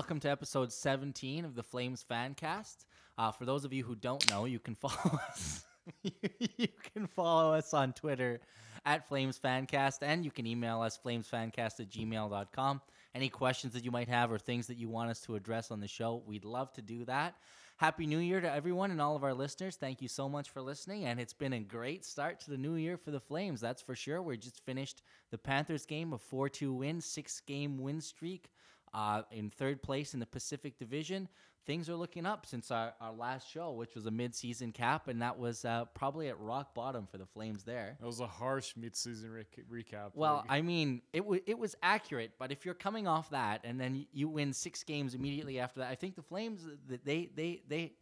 Welcome to episode 17 of the Flames Fancast. Uh, for those of you who don't know, you can follow us. you can follow us on Twitter at Flames Fancast, and you can email us flamesfancast at gmail.com. Any questions that you might have or things that you want us to address on the show, we'd love to do that. Happy New Year to everyone and all of our listeners. Thank you so much for listening, and it's been a great start to the new year for the Flames. That's for sure. We just finished the Panthers game, a 4 2 win, six game win streak uh, in third place in the Pacific Division. Things are looking up since our, our last show, which was a midseason cap, and that was uh, probably at rock bottom for the Flames there. That was a harsh mid-season re- recap. Well, Like, I mean, it was it was accurate, but if you're coming off that and then you win six games immediately after that, I think the Flames th- they they they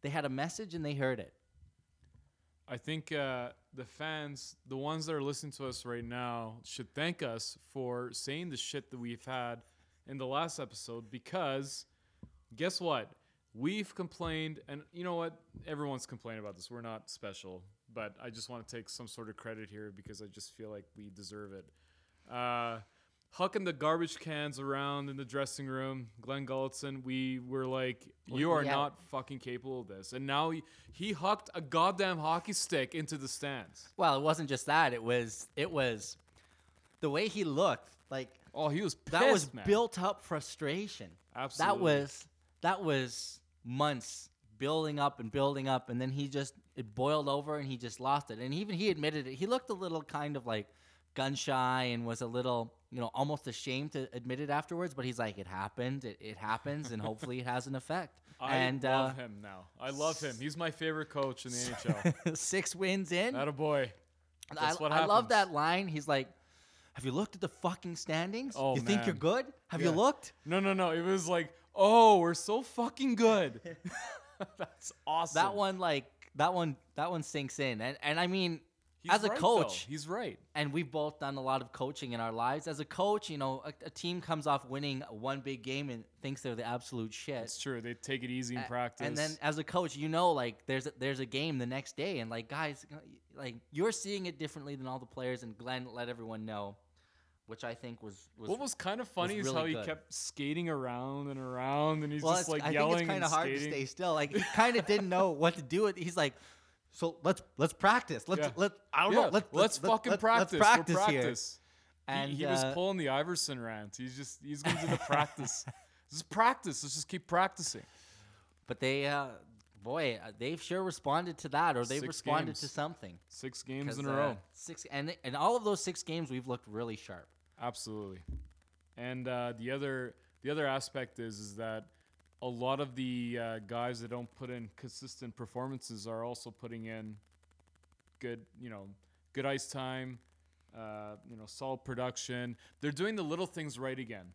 they had a message and they heard it. I think uh, the fans, the ones that are listening to us right now, should thank us for saying the shit that we've had in the last episode because guess what? We've complained, and you know what? Everyone's complained about this. We're not special, but I just want to take some sort of credit here because I just feel like we deserve it. Uh, hucking the garbage cans around in the dressing room, Glen Gulutzan, we were like, you are yeah. not fucking capable of this. And now he, he hucked a goddamn hockey stick into the stands. Well, it wasn't just that; it was it was the way he looked. Like Oh, he was pissed, that was man. built up frustration. Absolutely. That was that was months building up and building up, and then he just it boiled over and he just lost it. And even he admitted it. He looked a little kind of like gun shy and was a little you know almost ashamed to admit it afterwards. But he's like, it happened. It, it happens, and hopefully it has an effect. I and love uh, him now. I love him. He's my favorite coach in the NHL. six wins in. Not a boy. I, That's what I love that line. He's like, "Have you looked at the fucking standings? Oh, you think you're good? Have you looked?" No, no, no. It was like, oh, we're so fucking good. That's awesome. That one, like that one, that one sinks in. And and I mean, He's as a right, coach, though. he's right. and we've both done a lot of coaching in our lives. As a coach, you know, a, a team comes off winning one big game and thinks they're the absolute shit. It's true. They take it easy in A- practice. And then as a coach, you know, like there's a, there's a game the next day, and like guys, like you're seeing it differently than all the players. And Glen let everyone know, which I think was was. what was kind of funny is really how he good. kept skating around and around, and he's well, just like I yelling think it's kind of hard to stay still. Like he kind of didn't know what to do with. He's like, so let's let's practice. Let's Yeah. let I don't Yeah, know. Let's let's, fucking let's, practice. Let's practice, We'll here. practice. He- And he, was uh, pulling the Iverson rant. He's just he's going to do the practice. Just practice. Let's just keep practicing. But they, uh, boy, uh, they've sure responded to that, or they've Six responded to something. Six games in a uh, row. Six, and and all of those six games, we've looked really sharp. Absolutely. And uh, the other the other aspect is is that a lot of the uh, guys that don't put in consistent performances are also putting in good, you know, good ice time, uh, you know, solid production. They're doing the little things right again.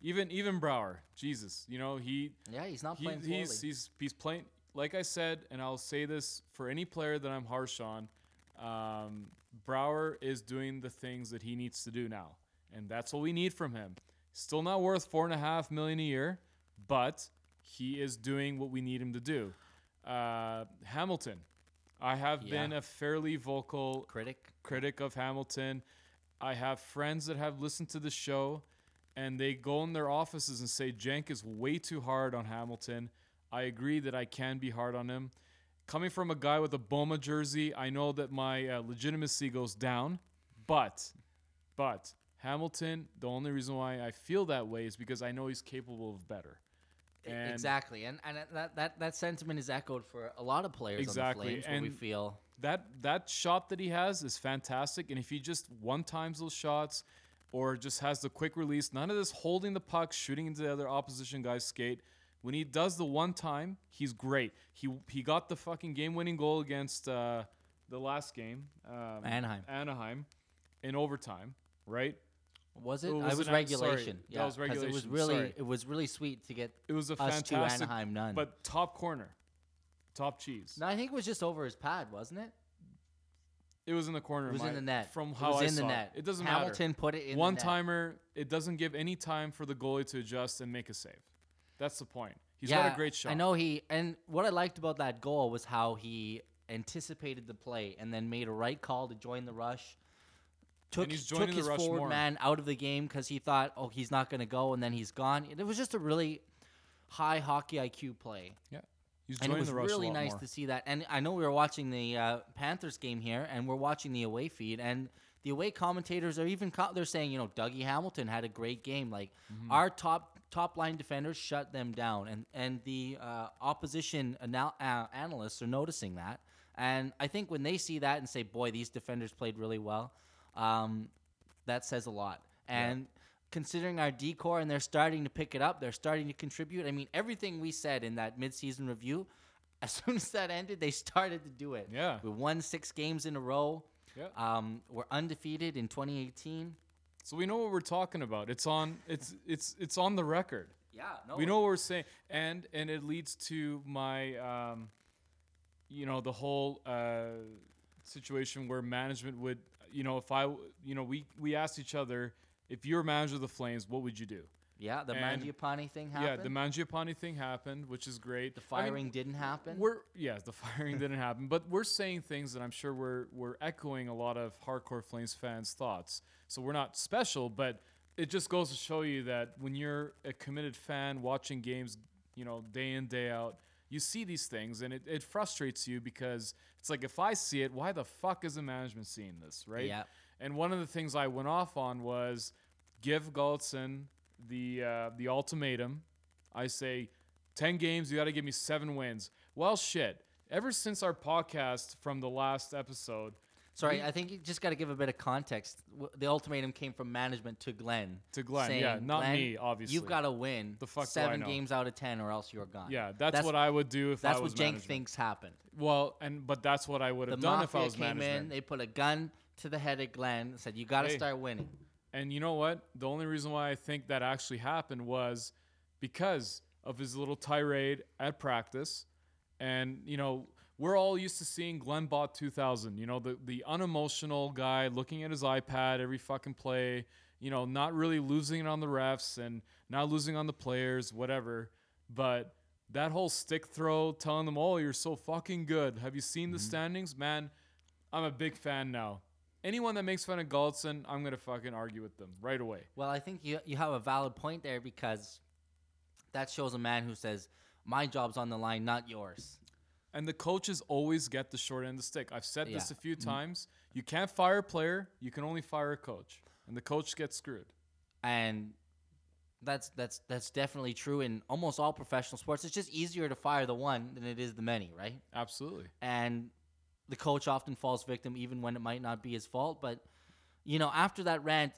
Even even Brouwer, Jesus, you know, he Yeah, he's not he, playing he's he's he's playing like I said, and I'll say this for any player that I'm harsh on. Um, Brouwer is doing the things that he needs to do now, and that's what we need from him. Still not worth four and a half million a year, but he is doing what we need him to do. Uh, Hamilton, I have Yeah. been a fairly vocal Critic. critic of Hamilton. I have friends that have listened to the show and they go in their offices and say Jenk is way too hard on Hamilton. I agree that I can be hard on him. Coming from a guy with a Bouma jersey, I know that my uh, legitimacy goes down, but but Hamilton, the only reason why I feel that way is because I know he's capable of better. And- exactly, and and that, that that sentiment is echoed for a lot of players Exactly, on the Flames, where we feel that that shot that he has is fantastic. And if he just one times those shots, or just has the quick release, none of this holding the puck, shooting into the other opposition guy's skate. When he does the one time, he's great. He he got the fucking game winning goal against uh, the last game, um, Anaheim. Anaheim, in overtime, right? Was it? Oh, I was was it An- sorry, regulation. that yeah, was 'cause It was regulation, really sorry. it was really sweet to get It was a us to fantastic, Anaheim none. but top corner, top cheese. no, I think it was just over his pad, wasn't it? It was in the corner. It was in the net. From It how was I in the saw net. it, it doesn't Hamilton matter. put it in One the timer. It doesn't give any time for the goalie to adjust and make a save. That's the point. He's got a great shot. I know he and what I liked about that goal was how he anticipated the play and then made a right call to join the rush. Took, he's took his forward man out of the game because he thought, oh, he's not going to go, and then he's gone. It was just a really high hockey IQ play. Yeah, he's And it was the rush a really nice more. to see that. And I know we were watching the uh, Panthers game here, and we're watching the away feed, and the away commentators are even co- they're saying, you know, Dougie Hamilton had a great game. Like Mm-hmm. our top top line defenders shut them down, and and the uh, opposition anal- uh, analysts are noticing that. And I think when they see that and say, "Boy, these defenders played really well," um, that says a lot. And considering our decor and they're starting to pick it up, they're starting to contribute. I mean, everything we said in that midseason review, as soon as that ended, they started to do it. Yeah. We won six games in a row. Yeah. Um, we're undefeated in 2018. So we know what we're talking about. It's on. It's it's it's on the record. Yeah, no. we know what we're saying, and and it leads to my, um, you know, the whole uh, situation where management would, you know, if I, you know, we we asked each other, if you're manager of the Flames, what would you do? Yeah, the and- Mangiapane thing happened. Yeah, the Mangiapane thing happened, which is great. the I mean, firing didn't happen. We're yes, the firing didn't happen, but we're saying things that I'm sure we're we're echoing a lot of hardcore Flames fans' thoughts. So we're not special, but it just goes to show you that when you're a committed fan watching games, you know, day in day out, you see these things and it, it frustrates you because it's like if I see it, why the fuck is the management seeing this, right? Yeah. And one of the things I went off on was give Gulutzan the uh, the ultimatum. I say, ten games, you got to give me seven wins. Well, shit. Ever since our podcast from the last episode Sorry, I think you just got to give a bit of context. W- The ultimatum came from management to Glen. To Glen, yeah, not "Glen, me, obviously. You've got to win The fuck do I seven know?" games out of ten, or else you're gone. Yeah, that's, what I would do if That's I was what Jenk management. thinks happened. Well, and but that's what I would The have done if I mafia was came in, they put a gun to the head of Glen, and said, "You got to Hey. start winning." And you know what? The only reason why I think that actually happened was because of his little tirade at practice. And, you know, we're all used to seeing Glenn Bott 2000, you know, the, the unemotional guy looking at his iPad every fucking play, you know, not really losing it on the refs and not losing on the players, whatever. But that whole stick throw telling them, oh, you're so fucking good. Have you seen the mm-hmm. standings? Man, I'm a big fan now. Anyone that makes fun of Gulutzan, I'm gonna fucking argue with them right away. Well, I think you you have a valid point there because that shows a man who says, "My job's on the line, not yours." And the coaches always get the short end of the stick. I've said this Yeah. a few mm-hmm. times. You can't fire a player. You can only fire a coach, and the coach gets screwed. and that's that's that's definitely true in almost all professional sports. It's just easier to fire the one than it is the many, right? Absolutely. And the coach often falls victim, even when it might not be his fault. But you know, after that rant,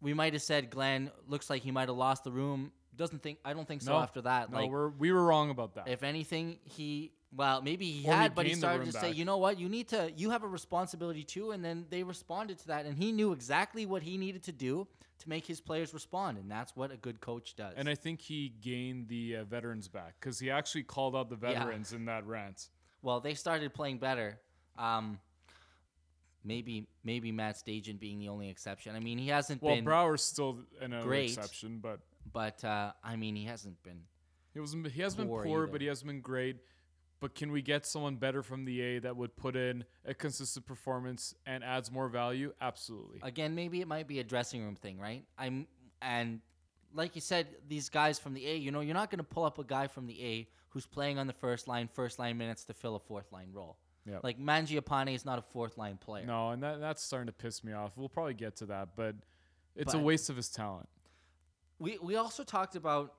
we might have said Glen looks like he might have lost the room. Doesn't think I don't think so. No, after that, No, like we're we were wrong about that. if anything, he well maybe he Or he had, but he started to say, you know what, you need to, you have a responsibility too. And then they responded to that, and he knew exactly what he needed to do to make his players respond, and that's what a good coach does. and I think he gained the uh, veterans back because he actually called out the Yeah. veterans in that rant. well, they started playing better. Um, maybe maybe Matt Stajan being the only exception. I mean, he hasn't Well, been, Well, Brouwer's still an great. exception, but but uh, I mean, he hasn't been. he wasn't. He has been Poor either. but he has been great. But can we get someone better from the A that would put in a consistent performance and adds more value? Absolutely. Again, maybe it might be a dressing room thing, right? I'm and like you said, these guys from the A, you know, you're not going to pull up a guy from the A who's playing on the first line, first line minutes to fill a fourth line role. Yep. Like Mangiapane is not a fourth line player. No, and that, that's starting to piss me off. We'll probably get to that, but it's a waste of his talent. We we also talked about.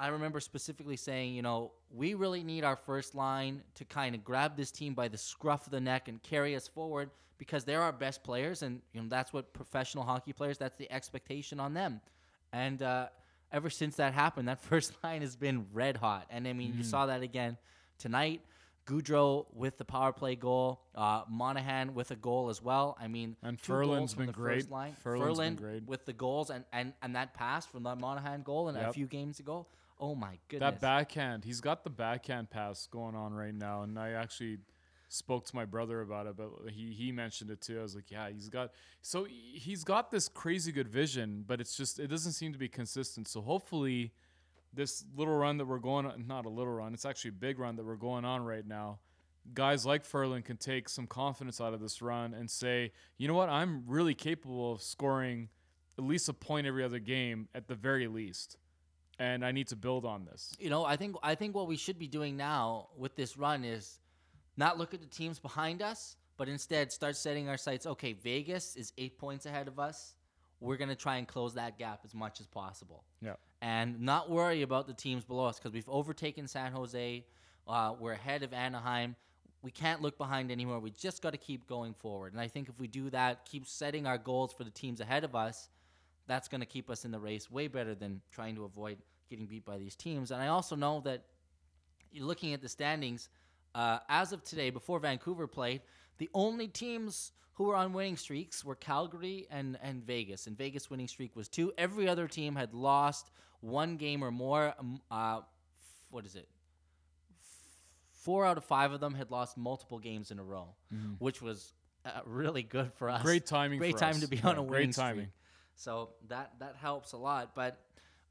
I remember specifically saying, you know, we really need our first line to kind of grab this team by the scruff of the neck and carry us forward because they're our best players, and you know that's what professional hockey players. That's the expectation on them, and uh, ever since that happened, that first line has been red hot. And I mean, you saw that again tonight. Gaudreau with the power play goal, uh, Monahan with a goal as well. I mean, And two goals Ferland's from been the first great. Line. Ferland's been Ferland great. with the goals and, and, and that pass from that Monahan goal and a few games ago. Oh my goodness! That backhand, he's got the backhand pass going on right now, and I actually spoke to my brother about it, but he he mentioned it too. I was like, yeah, he's got so he- he's got this crazy good vision, but it's just it doesn't seem to be consistent. So hopefully, this little run that we're going on, not a little run, it's actually a big run that we're going on right now, guys like Ferland can take some confidence out of this run and say, you know what, I'm really capable of scoring at least a point every other game at the very least. And I need to build on this. You know, I think I think what we should be doing now with this run is not look at the teams behind us, but instead start setting our sights. Okay, Vegas is eight points ahead of us. We're gonna try and close that gap as much as possible. Yeah. and not worry about the teams below us because we've overtaken San Jose. Uh, we're ahead of Anaheim. We can't look behind anymore. We just got to keep going forward. And I think if we do that, keep setting our goals for the teams ahead of us, that's going to keep us in the race way better than trying to avoid getting beat by these teams. And I also know that looking at the standings uh, as of today, before Vancouver played, the only teams who were on winning streaks were Calgary and, and Vegas. And Vegas winning streak was two. Every other team had lost one game or more. Um, uh, what is it? Four out of five of them had lost multiple games in a row, which was uh, really good for us. Great timing Great time us. to be Yeah, on a great winning timing. streak. So that that helps a lot. But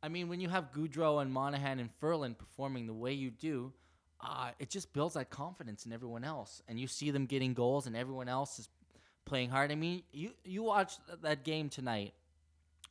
I mean, when you have Gaudreau and Monahan and Ferland performing the way you do, uh, it just builds that confidence in everyone else, and you see them getting goals, and everyone else is playing hard. I mean, you you watched that game tonight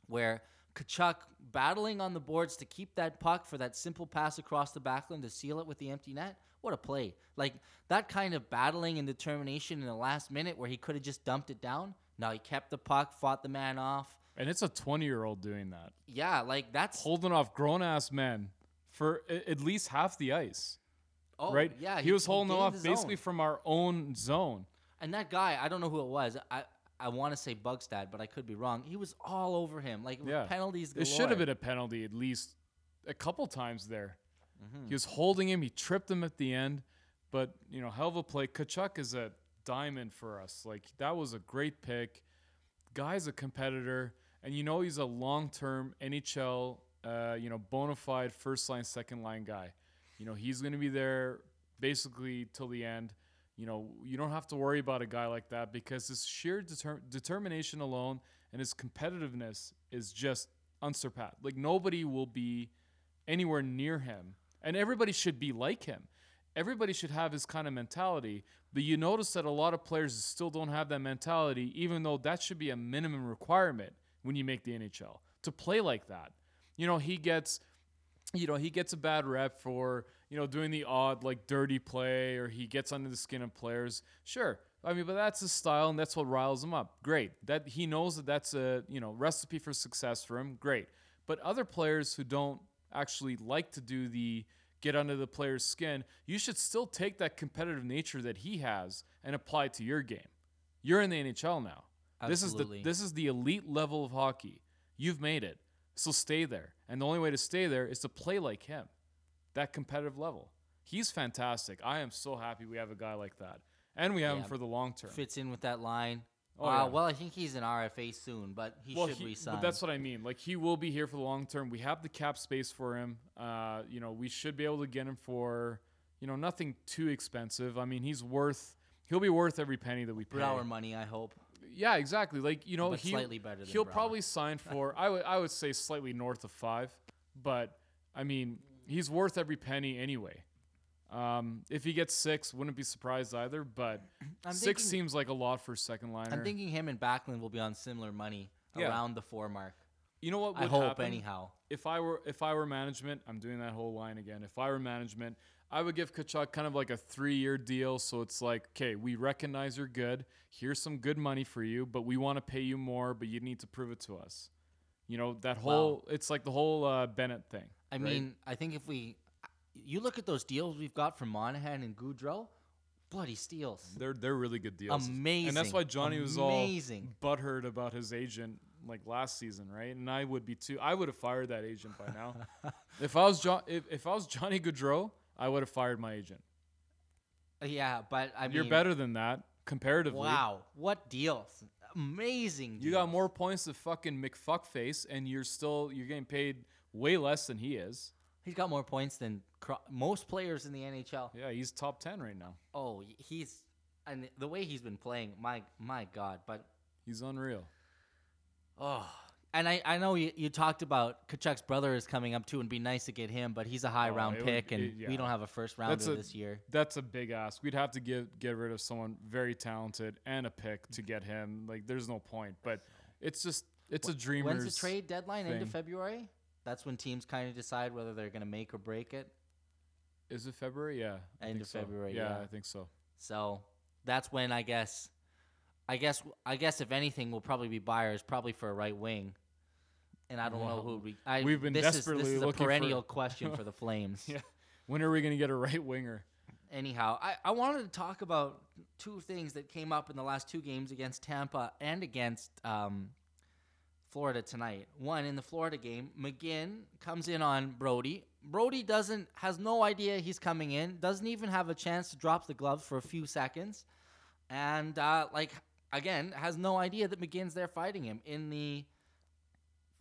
where Tkachuk battling on the boards to keep that puck for that simple pass across the backline to seal it with the empty net. What a play! Like that kind of battling and determination in the last minute where he could have just dumped it down. Now he kept the puck, fought the man off. And it's a 20 year old doing that, Yeah, like that's holding off grown ass men for a- at least half the ice. oh, right? Yeah, he, was holding off basically from our own zone. And that guy, I don't know who it was. I I want to say Bjugstad, but I could be wrong. He was all over him, like Yeah. penalties. It should have been a penalty at least a couple times there. Mm-hmm. He was holding him. He tripped him at the end, but you know, hell of a play. Tkachuk is a diamond for us. Like that was a great pick. Guy's a competitor, and you know he's a long-term NHL, uh, you know, bona fide first line, second line guy. You know, he's going to be there basically till the end. You know, you don't have to worry about a guy like that because his sheer deter- determination alone and his competitiveness is just unsurpassed. Like nobody will be anywhere near him, and everybody should be like him. Everybody should have his kind of mentality. But you notice that a lot of players still don't have that mentality, even though that should be a minimum requirement when you make the NHL to play like that. You know, he gets you know, he gets a bad rep for, you know, doing the odd like dirty play or he gets under the skin of players. Sure. I mean, but that's his style and that's what riles him up. Great. That he knows that that's a, you know, recipe for success for him. Great. But other players who don't actually like to do the get under the player's skin, you should still take that competitive nature that he has and apply it to your game. You're in the NHL now. Absolutely. This is the this is the elite level of hockey. You've made it. So stay there. And the only way to stay there is to play like him. That competitive level. He's fantastic. I am so happy we have a guy like that. And we have Yeah. him for the long term. fits in with that line. Oh, uh, yeah. Well, I think he's an RFA soon, but he well, should he- resign. but that's what I mean. Like he will be here for the long term. We have the cap space for him. Uh, you know, we should be able to get him for, you know, nothing too expensive. I mean, he's worth. He'll be worth every penny that we pay. Our money, I hope. Yeah, exactly. Like you know, But he, slightly better than he'll probably sign for. I would I would say slightly north of five, but I mean he's worth every penny anyway. Um, if he gets six, wouldn't be surprised either. But I'm six thinking- seems like a lot for a second liner. I'm thinking him and Backlund will be on similar money Yeah. around the four mark. you know what would I hope happen? anyhow. If I were if I were management, I'm doing that whole line again. If I were management, I would give Tkachuk kind of like a three year deal. So it's like, okay, we recognize you're good. Here's some good money for you, but we want to pay you more, but you need to prove it to us. You know that whole. It's like the whole uh, Bennett thing. I right? mean, I think if we, you look at those deals we've got from Monahan and Gaudreau, bloody steals. They're they're really good deals. Amazing. And that's why Johnny was Amazing. all butthurt about his agent like last season, right? And I would be too. I would have fired that agent by now. if I was John, if, if I was Johnny Gaudreau, I would have fired my agent. Yeah, but I mean, You're better than that comparatively. Wow, what deals? Amazing. You got more points than fucking McFuckface, and you're still you're getting paid way less than he is. He's got more points than cro- most players in the NHL. Yeah, he's top ten right now. Oh, he's and the way he's been playing, my my God. But He's unreal. oh, And I, I know you, you talked about Tkachuk's brother is coming up too, and be nice to get him, but he's a high Oh, round it would- pick, and it- yeah. we don't have a first rounder a- this year. That's a big ask. We'd have to get get rid of someone very talented and a pick to get him. Like, there's no point. But it's just it's a dreamer's. When's the trade deadline? Into thing. February? That's when teams kind of decide whether they're going to make or break it. Is it February? Yeah. I End of so. February, Yeah, yeah. I think so. So that's when I guess, I guess, I guess if anything, we'll probably be buyers, probably for a right wing. And I don't know who we. I, we've been this desperately is, this is a looking for- perennial question for the Flames. Yeah. When are we gonna get a right winger? Anyhow, I, I wanted to talk about two things that came up in the last two games against Tampa and against um, Florida tonight. One in the Florida game, McGinn comes in on Brodie. Brodie doesn't has no idea he's coming in. Doesn't even have a chance to drop the gloves for a few seconds, and uh, like again has no idea that McGinn's there fighting him. In the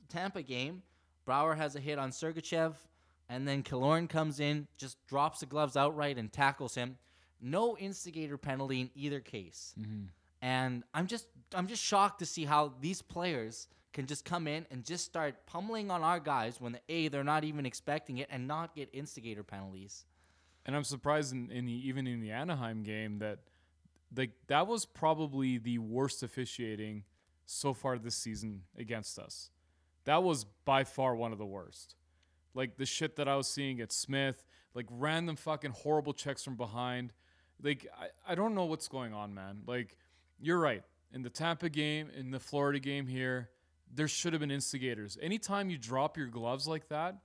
Tampa game, Brouwer has a hit on Sergachev, and then Killorn comes in, just drops the gloves outright and tackles him. No instigator penalty in either case. Mm-hmm. And I'm just I'm just shocked to see how these players can just come in and just start pummeling on our guys when the A they're not even expecting it and not get instigator penalties. And I'm surprised in, in the, even in the Anaheim game that like that was probably the worst officiating so far this season against us. That was by far one of the worst. Like the shit that I was seeing at Smith, like random fucking horrible checks from behind. Like I, I don't know what's going on, man. Like you're right. In the Tampa game, in the Florida game here, there should have been instigators. Anytime you drop your gloves like that,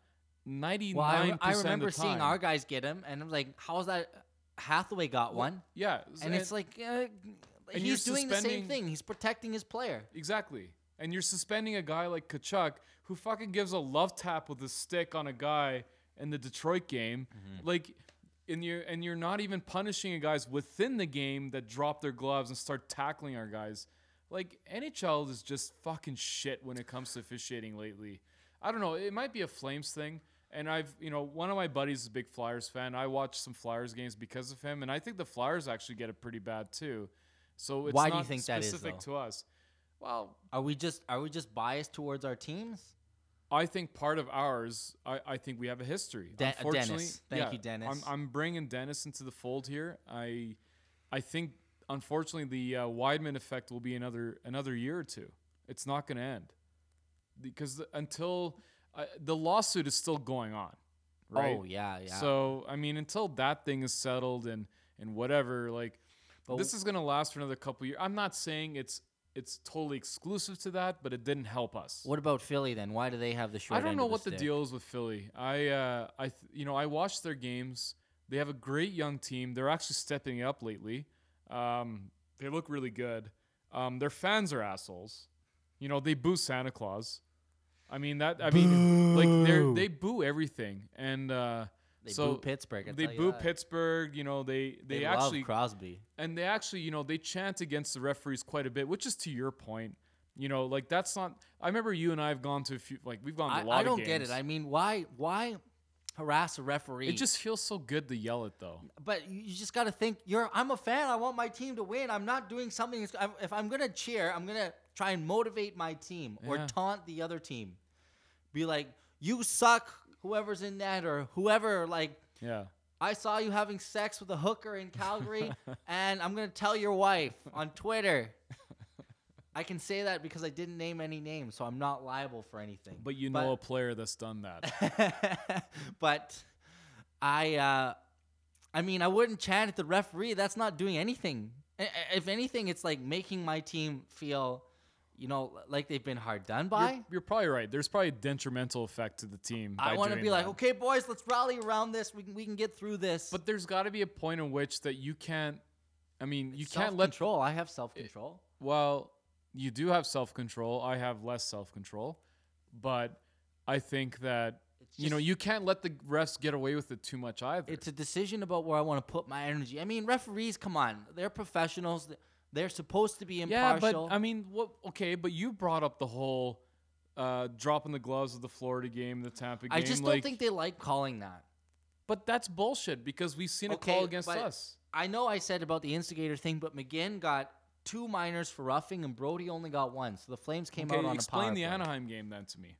99% Well, I, I remember seeing our guys get him, and I'm like, how's that? Hathaway got one, Yeah, and it's like uh, and he's doing the same thing. He's protecting his player. Exactly. And you're suspending a guy like Tkachuk who fucking gives a love tap with a stick on a guy in the Detroit game. Mm-hmm. Like and you're and you're not even punishing guys within the game that drop their gloves and start tackling our guys. Like NHL is just fucking shit when it comes to officiating lately. I don't know, it might be a Flames thing. And I've, you know, one of my buddies is a big Flyers fan. I watch some Flyers games because of him, and I think the Flyers actually get it pretty bad too. So it's Why do you think that is, specific to us. Well, Are we just are we just biased towards our teams? I think part of ours, I, I think we have a history. De- Unfortunately, Dennis. Thank you, Dennis. I'm, I'm bringing Dennis into the fold here. I I think unfortunately the uh, Wideman effect will be another another year or two. It's not going to end because the, until uh, the lawsuit is still going on, right? Oh yeah, yeah. So I mean, until that thing is settled and and whatever, like But this is going to last for another couple years. I'm not saying it's it's totally exclusive to that, but it didn't help us. what about Philly then? Why do they have the short? I don't know what the deal is with Philly. I, uh, I, th- you know, I watched their games. They have a great young team. They're actually stepping up lately. Um, they look really good. Um, their fans are assholes. You know, they boo Santa Claus. I mean that. I mean, like they they boo everything, and uh, They so boo Pittsburgh. I they boo that. Pittsburgh. You know, they they, They, actually love Crosby. and they actually, you know, they chant against the referees quite a bit, which is to your point. You know, like that's not. I remember you and I have gone to a few, like we've gone to I, a lot I don't games. get it. I mean, why why harass a referee? It just feels so good to yell it though. But you you just got to think. You're. I'm a fan. I want my team to win. I'm not doing something. If I'm gonna cheer, I'm gonna try and motivate my team or Yeah. taunt the other team. Be like, you suck. Whoever's in that or whoever. Like, Yeah. I saw you having sex with a hooker in Calgary, and I'm gonna tell your wife on Twitter. I can say that because I didn't name any names, so I'm not liable for anything. But you know a player that's done that. but I, uh, I mean, I wouldn't chant at the referee. That's not doing anything. If anything, it's like making my team feel, you know, like they've been hard done by. you're, you're probably right. There's probably a detrimental effect to the team. I want to be like, okay, boys, let's rally around this. We can, we can get through this. But there's got to be a point in which that you can't. I mean, you can't let. control. I have self control. Well, you do have self control. I have less self control, but I think that It's you know you can't let the refs get away with it too much either. It's a decision about where I want to put my energy. I mean, referees, come on, they're professionals. They're supposed to be impartial. Yeah, but I mean, what? Okay, but you brought up the whole uh, dropping the gloves of the Florida game, the Tampa game. I just like, don't think they like calling that. But that's bullshit because we've seen a call against us. I know I said about the instigator thing, but McGinn got two minors for roughing, and Brodie only got one. So the Flames came Okay, out on a explain the play. Anaheim game then to me.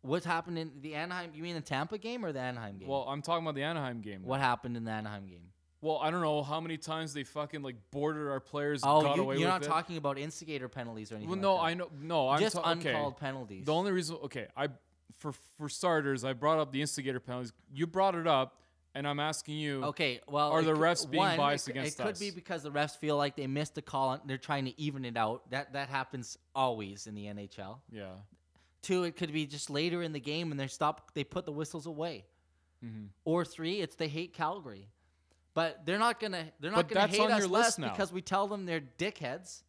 What happened in the Anaheim? You mean the Tampa game or the Anaheim game? Well, I'm talking about the Anaheim game. what happened in the Anaheim game? Well, I don't know how many times they fucking like bordered our players. Oh, got you, away you're with not it. talking about instigator penalties or anything. Well, like no, that. I know. No, I'm just ta- okay. uncalled penalties. The only reason, okay, I for for starters, I brought up the instigator penalties. You brought it up, and I'm asking you. Okay, well, Are it the cou- refs being one, biased it, against It could be because the refs feel like they missed a call. and They're trying to even it out. That that happens always in the NHL. Yeah. Two, it could be just later in the game and they stop. They put the whistles away. Mm-hmm. Or three, it's they hate Calgary, but they're not gonna they're not But gonna hate on us your less now. because we tell them they're dickheads.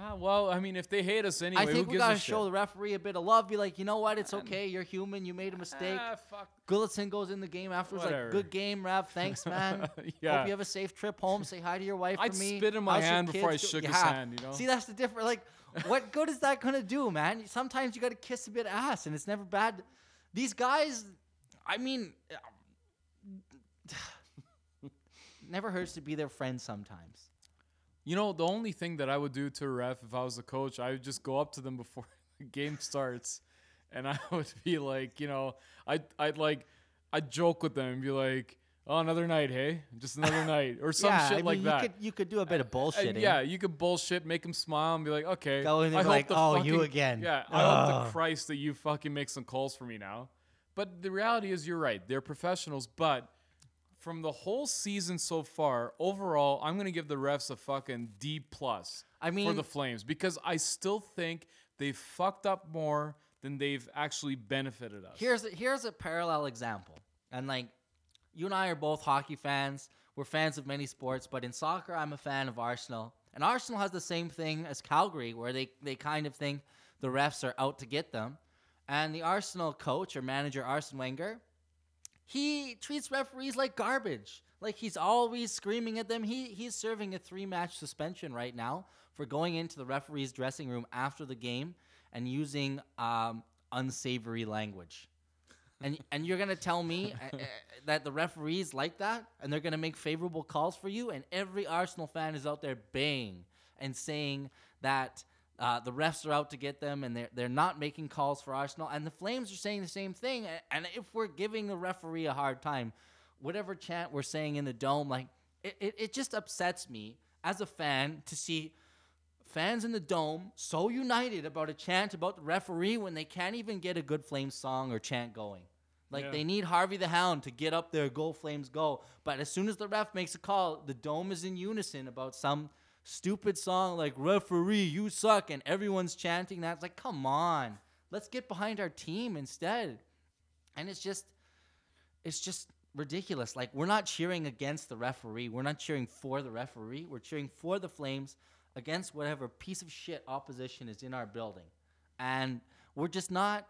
Ah, well, I mean, if they hate us anyway, I think who we gotta show the referee a bit of love. Be like, you know what? It's okay. You're human. You made a mistake. Ah, fuck. Gulutzan goes in the game afterwards Whatever. like, "Good game, Rev. Thanks, man. Yeah. Hope you have a safe trip home. Say hi to your wife I'd for me. spit in my How's hand before I kids do-" shook his Yeah. hand, you know? See, that's the difference. Like, what good is that gonna do, man? Sometimes you gotta kiss a bit of ass, and it's never bad. These guys, I mean, never hurts to be their friend sometimes. You know, the only thing that I would do to a ref if I was a coach, I would just go up to them before the game starts, and I would be like, you know, I'd I'd like, I'd joke with them and be like, "Oh, another night, hey, just another night," or some yeah, shit I mean, like you that. Could, you could do a bit of And bullshitting. yeah, you could bullshit, make them smile, and be like, "Okay." Go in there I hope like, the "Oh, you again." Yeah, I hope to Christ that you fucking make some calls for me now. But the reality is, you're right. They're professionals, but from the whole season so far, overall, I'm gonna give the refs a fucking D plus. I for the Flames because I still think they've fucked up more than they've actually benefited us. Here's a, here's a parallel example, and like you and I are both hockey fans. We're fans of many sports, but in soccer, I'm a fan of Arsenal, and Arsenal has the same thing as Calgary, where they they kind of think the refs are out to get them, and the Arsenal coach or manager Arsene Wenger, he treats referees like garbage. Like he's always screaming at them. He he's serving a three match suspension right now for going into the referee's dressing room after the game and using um, unsavory language. And and you're gonna tell me uh, uh, that the referees like that and they're gonna make favorable calls for you, and every Arsenal fan is out there baying and saying that uh, the refs are out to get them and they're they're not making calls for Arsenal, and the Flames are saying the same thing. And if we're giving the referee a hard time, whatever chant we're saying in the dome, like it, it, it just upsets me as a fan to see fans in the dome so united about a chant about the referee when they can't even get a good Flames song or chant going. Like Yeah. they need Harvey the Hound to get up there, go Flames, go. But as soon as the ref makes a call, the dome is in unison about some stupid song like referee, you suck, and everyone's chanting that. It's like, come on, let's get behind our team instead. And it's just, it's just ridiculous. Like we're not cheering against the referee. We're not cheering for the referee. We're cheering for the Flames against whatever piece of shit opposition is in our building. And we're just not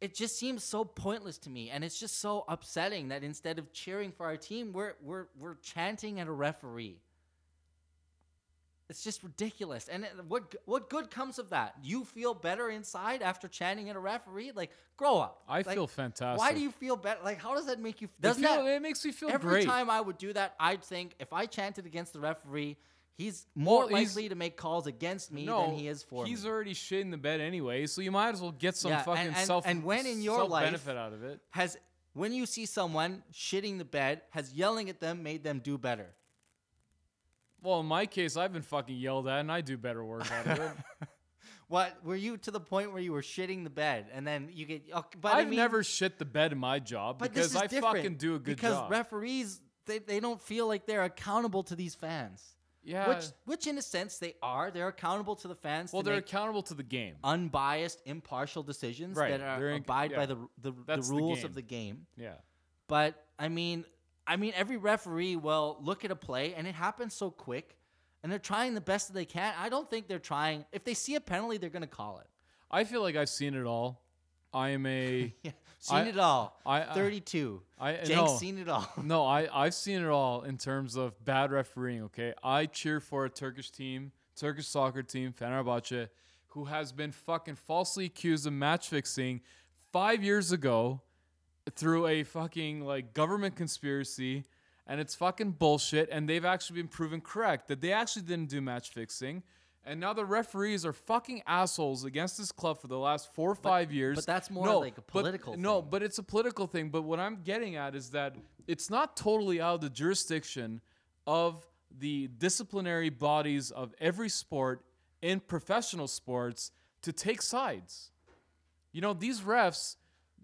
it just seems so pointless to me and it's just so upsetting that instead of cheering for our team, we're we're we're chanting at a referee. It's just ridiculous. And it- what what good comes of that? You feel better inside after chanting at a referee? Like grow up. I Like, feel fantastic. Why do you feel better? Like, how does that make you? Doesn't feel- that it makes me feel every great. time I would do that, I'd think if I chanted against the referee, he's more Well, he's- likely to make calls against me no, than he is for me. he's me. already shit in the bed anyway, so you might as well get some Yeah, fucking and- and- self and when in your life- benefit out of it. Has when you see someone shitting the bed, has yelling at them made them do better? Well, in my case, I've been fucking yelled at, and I do better work out of it. What were you to the point where you were shitting the bed and then you get? oh, But I I've mean- never shit the bed in my job but because I fucking do a good because job. Because referees they, they don't feel like they're accountable to these fans. yeah. Which which in a sense they are. They're accountable to the fans. well, they're accountable to the game. unbiased, impartial decisions Right, that are they're in- abide by yeah. the the, the the rules game. of the game. Yeah. But I mean, I mean, every referee will look at a play, and it happens so quick, and they're trying the best that they can. I don't think they're trying. If they see a penalty, they're gonna call it. I feel like I've seen it all. I am a. Yeah, seen I- it all. I- I- Thirty-two. I Jank's no, seen it all. no, I I've seen it all in terms of bad refereeing. Okay, I cheer for a Turkish team, Turkish soccer team, Fenerbahce, who has been fucking falsely accused of match fixing five years ago through a fucking like government conspiracy. And it's fucking bullshit. And they've actually been proven correct that they actually didn't do match fixing. And now the referees are fucking assholes against this club for the last four or five years. but that's more no, like a but- political No, but it's a political thing. But what I'm getting at is that it's not totally out of the jurisdiction of the disciplinary bodies of every sport in professional sports to take sides. You know, these refs,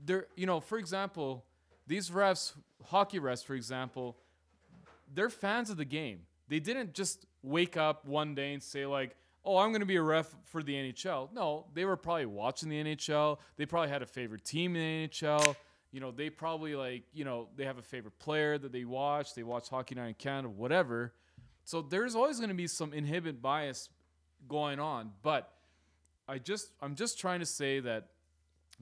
they're, you know, for example, these refs, hockey refs, for example, they're fans of the game. They didn't just wake up one day and say like, "Oh, I'm going to be a ref for the NHL." No, they were probably watching the NHL. They probably had a favorite team in the NHL. You know, they probably like, you know, they have a favorite player that they watch. They watch Hockey Night in Canada, whatever. So there's always going to be some inhibit bias going on, but I just I'm just trying to say that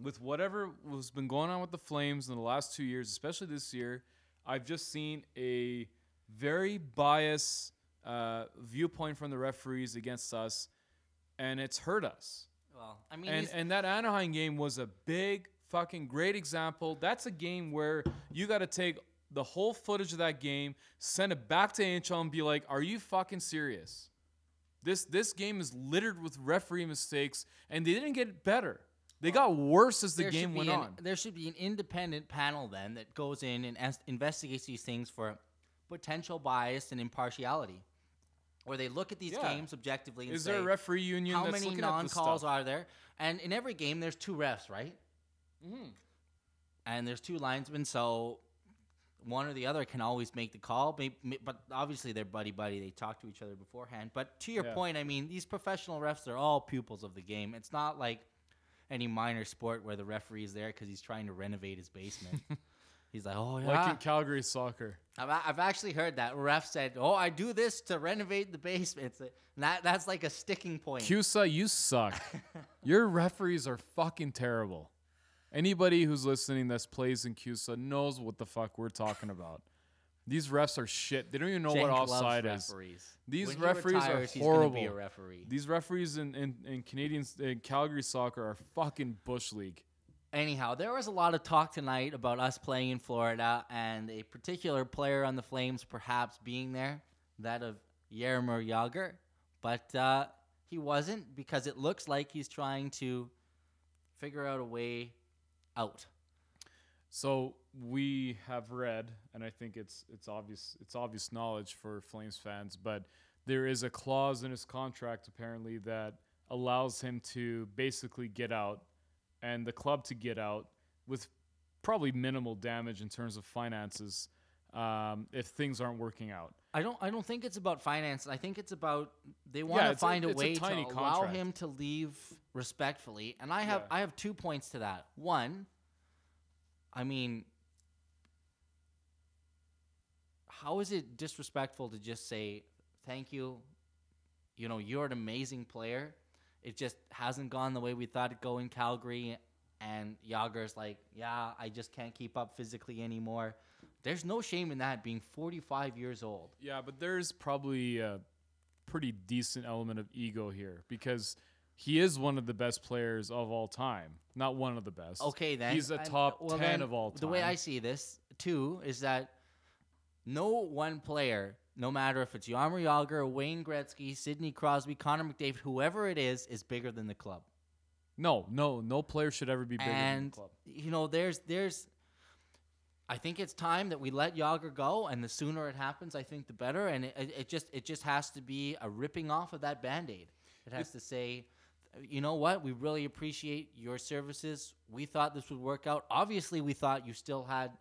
with whatever has been going on with the Flames in the last two years, especially this year, I've just seen a very biased uh, viewpoint from the referees against us, and it's hurt us. Well, I mean, And and that Anaheim game was a big fucking great example. That's a game where you got to take the whole footage of that game, send it back to NHL, and be like, "Are you fucking serious?" This this game is littered with referee mistakes, and they didn't get better. They got worse as the there game should went be an, on. There should be an independent panel then that goes in and as- investigates these things for potential bias and impartiality, where they look at these Yeah. games objectively and say, Is say, there a referee union how that's many looking at this non-calls stuff? are there? And in every game, there's two refs, right? Mm-hmm. And there's two linesmen, so one or the other can always make the call. May- may- But obviously, they're buddy buddy. They talk to each other beforehand. But to your Yeah. point, I mean, these professional refs are all pupils of the game. It's not like any minor sport where the referee is there because he's trying to renovate his basement. he's like, oh yeah. Like in Calgary soccer. I've, I've actually heard that ref said, "Oh, I do this to renovate the basement." It's that that's like a sticking point. CUSA, you suck. Your referees are fucking terrible. Anybody who's listening that plays in CUSA knows what the fuck we're talking about. These refs are shit. They don't even know Cenk what offside is. These When he referees are retires, he's be a horrible. referee. These referees in, in, in Canadian in Calgary soccer are fucking bush league. Anyhow, there was a lot of talk tonight about us playing in Florida and a particular player on the Flames perhaps being there, that of Jaromir Jagr, but uh, he wasn't because it looks like he's trying to figure out a way out. So we have read, and I think it's it's obvious it's obvious knowledge for Flames fans, but there is a clause in his contract apparently that allows him to basically get out and the club to get out with probably minimal damage in terms of finances um, if things aren't working out. I don't. I don't think it's about finance. I think it's about they want to find a, a way tiny to allow him to leave respectfully. And I have Yeah. I have two points to that. One, I mean, how is it disrespectful to just say thank you? You know, you're an amazing player. It just hasn't gone the way we thought it'd go in Calgary. And Jagr's like, yeah, I just can't keep up physically anymore. There's no shame in that being 45 years old. Yeah, but there's probably a pretty decent element of ego here because he is one of the best players of all time. Not one of the best. Okay, then He's a top well, 10 then, of all time. The way I see this too is that no one player, no matter if it's Jaromir Jagr, Wayne Gretzky, Sidney Crosby, Connor McDavid, whoever it is, is bigger than the club. No, no, no player should ever be bigger than the club. you know, there's there's. I think it's time that we let Jagr go, and the sooner it happens, I think the better. And it, it, it just it just has to be a ripping off of that band aid. It has to say, you know what, we really appreciate your services. We thought this would work out. Obviously, we thought you still had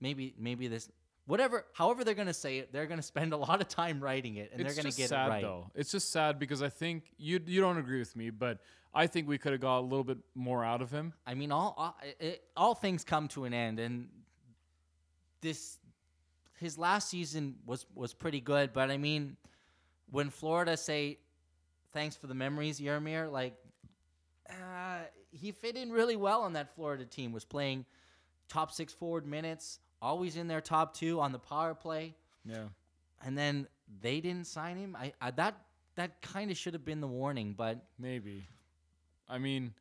maybe maybe this whatever. However, they're gonna say it. They're gonna spend a lot of time writing it, and it's they're gonna get sad it right. though. It's just sad because I think you you don't agree with me, but I think we could have got a little bit more out of him. I mean, all all, it, all things come to an end, and this his last season was was pretty good. But I mean, when Florida say thanks for the memories, Jaromir, like uh, he fit in really well on that Florida team. Was playing top six forward minutes, always in their top two on the power play, Yeah. and then they didn't sign him. I, I that that kind of should have been the warning, but Maybe. I mean,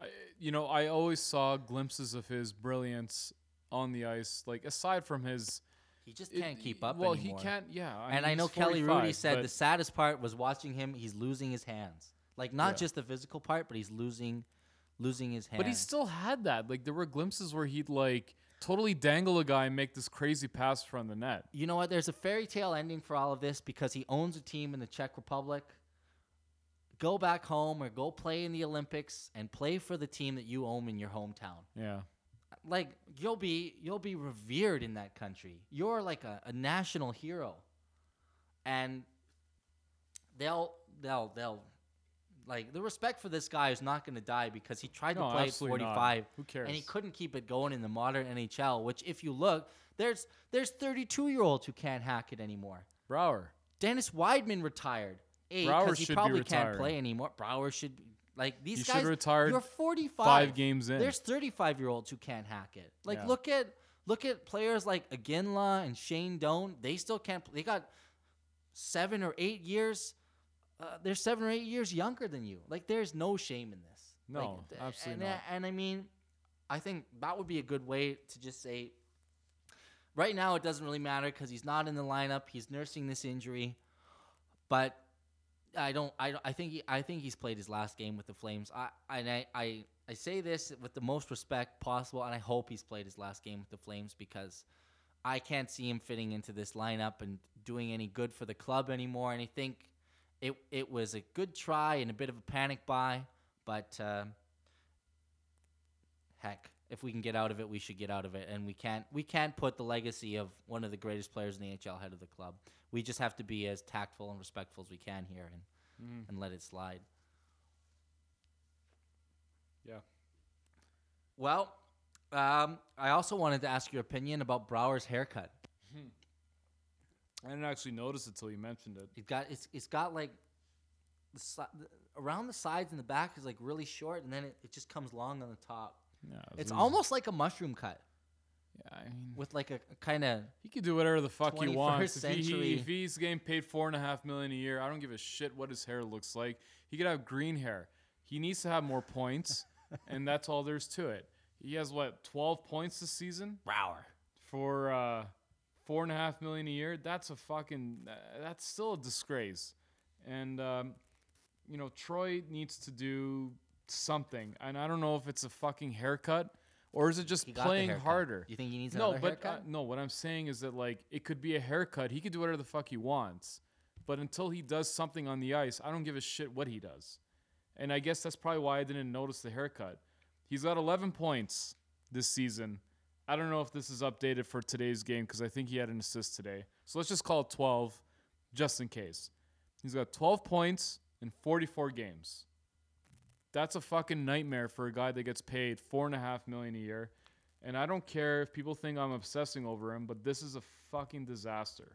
I, you know, I always saw glimpses of his brilliance on the ice. Like aside from his He just can't keep up Well, anymore. he can't. Yeah, I and mean, I know Kelly Hrudey said the saddest part was watching him. He's losing his hands, like not Yeah. just the physical part, but he's losing, losing his hands. But he still had that. Like there were glimpses where he'd like totally dangle a guy and make this crazy pass from the net. you know what? There's a fairy tale ending for all of this because he owns a team in the Czech Republic. Go back home or go play in the Olympics and play for the team that you own in your hometown. Yeah. Like you'll be you'll be revered in that country. You're like a, a national hero. And they'll they'll they'll like the respect for this guy is not going to die because he tried No, to play at absolutely not. 45 Who cares? and he couldn't keep it going in the modern NHL, which if you look, there's there's 32-year-olds who can't hack it anymore. Brouwer. Dennis Wideman retired. A, Brouwer because he should be probably can't play anymore. Brouwer should be like these He should guys. retire You're 45. Five games in. There's 35 year olds who can't hack it. Like Yeah. look at look at players like Iginla and Shane Doan. They still can't. They got seven or eight years. Uh, they're seven or eight years younger than you. Like there's no shame in this. No, th- absolutely and, not. And I mean, I think that would be a good way to just say. Right now, it doesn't really matter because he's not in the lineup. He's nursing this injury, but I don't. I, I think. He, I think he's played his last game with the Flames. I and I, I I say this with the most respect possible, and I hope he's played his last game with the Flames because I can't see him fitting into this lineup and doing any good for the club anymore. And I think it it was a good try and a bit of a panic buy, but uh, heck, if we can get out of it, we should get out of it. And we can't we can't put the legacy of one of the greatest players in the NHL head of the club. We just have to be as tactful and respectful as we can here and Mhm. and let it slide. Yeah. Well, um, I also wanted to ask your opinion about Brouwer's haircut. I didn't actually notice it till you mentioned it. It got it's it's got like the, si- the around the sides and the back is like really short, and then it, it just comes long on the top. Yeah, It's was- almost like a mushroom cut Yeah, I mean, with like a, kind of he could do whatever the fuck he 21st wants. If, he, he- century. if he's getting paid four and a half million a year, I don't give a shit what his hair looks like. He could have green hair. He needs to have more points, and that's all there's to it. He has what twelve points this season Brouwer. for uh, four and a half million a year. That's a fucking. Uh, that's still a disgrace. And um, you know, Troy needs to do something. And I don't know if it's a fucking haircut or is it just He playing harder. You think he needs No, another but uh, haircut? no. What I'm saying is that like it could be a haircut. He could do whatever the fuck he wants, but until he does something on the ice, I don't give a shit what he does. And I guess that's probably why I didn't notice the haircut. He's got 11 points this season. I don't know if this is updated for today's game because I think he had an assist today. So let's just call it 12, just in case. He's got 12 points in 44 games. That's a fucking nightmare for a guy that gets paid four and a half million a year. And I don't care if people think I'm obsessing over him, but this is a fucking disaster.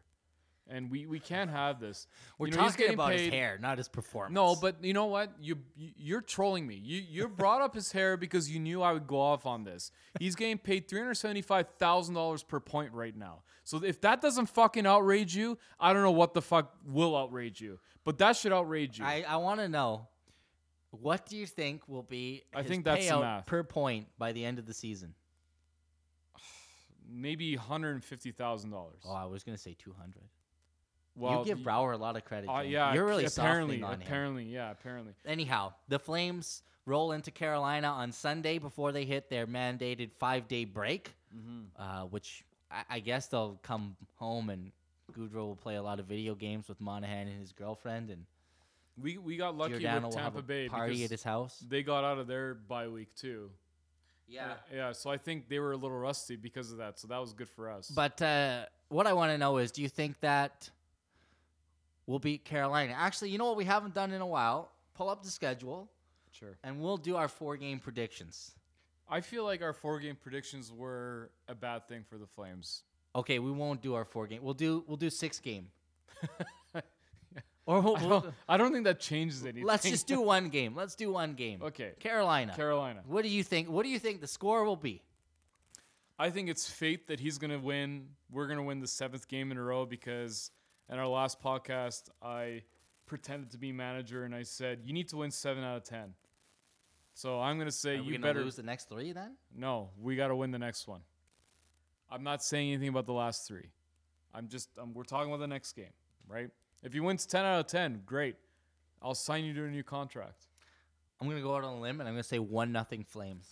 And we, we can't have this. We're You know, talking about his hair, not his performance. No, but you know what? You you- you're trolling me. You you brought up his hair because you knew I would go off on this. He's getting paid three hundred seventy five thousand dollars per point right now. So if that doesn't fucking outrage you, I don't know what the fuck will outrage you. But that should outrage you. I, I want to know what do you think will be I his think that's per point by the end of the season? Maybe hundred and fifty thousand dollars. Oh, I was gonna say two hundred. Well, you give y- Brouwer a lot of credit. uh, yeah, you're really apparently, softening on him. apparently, yeah, apparently. Anyhow, the Flames roll into Carolina on Sunday before they hit their mandated five-day break, uh, which I, I guess they'll come home and Gaudreau will play a lot of video games with Monahan and his girlfriend, and We we got lucky Giordano with will Tampa Bay party because at his house. they got out of their bye week too. Yeah. yeah. So I think they were a little rusty because of that. So that was good for us. But uh, what I want to know is, do you think that we'll beat Carolina? Actually, you know what we haven't done in a while? Pull up the schedule, sure. and we'll do our four-game predictions. I feel like our four game predictions were a bad thing for the Flames. Okay, we won't do our four game. We'll do we'll do six game. or we'll, I we'll- don't, I don't think that changes anything. let's just do one game. Let's do one game. Okay. Carolina. Carolina. What do you think? What do you think the score will be? I think it's fate that he's going to win. We're going to win the seventh game in a row because in our last podcast, I pretended to be manager and I said, you need to win seven out of 10. So I'm going to say Are you better. lose the next three then? No, we got to win the next one. I'm not saying anything about the last three. I'm just um, we're talking about the next game, right? If he wins 10 out of 10, great. I'll sign you to a new contract. I'm gonna go out on a limb and I'm gonna say one nothing Flames.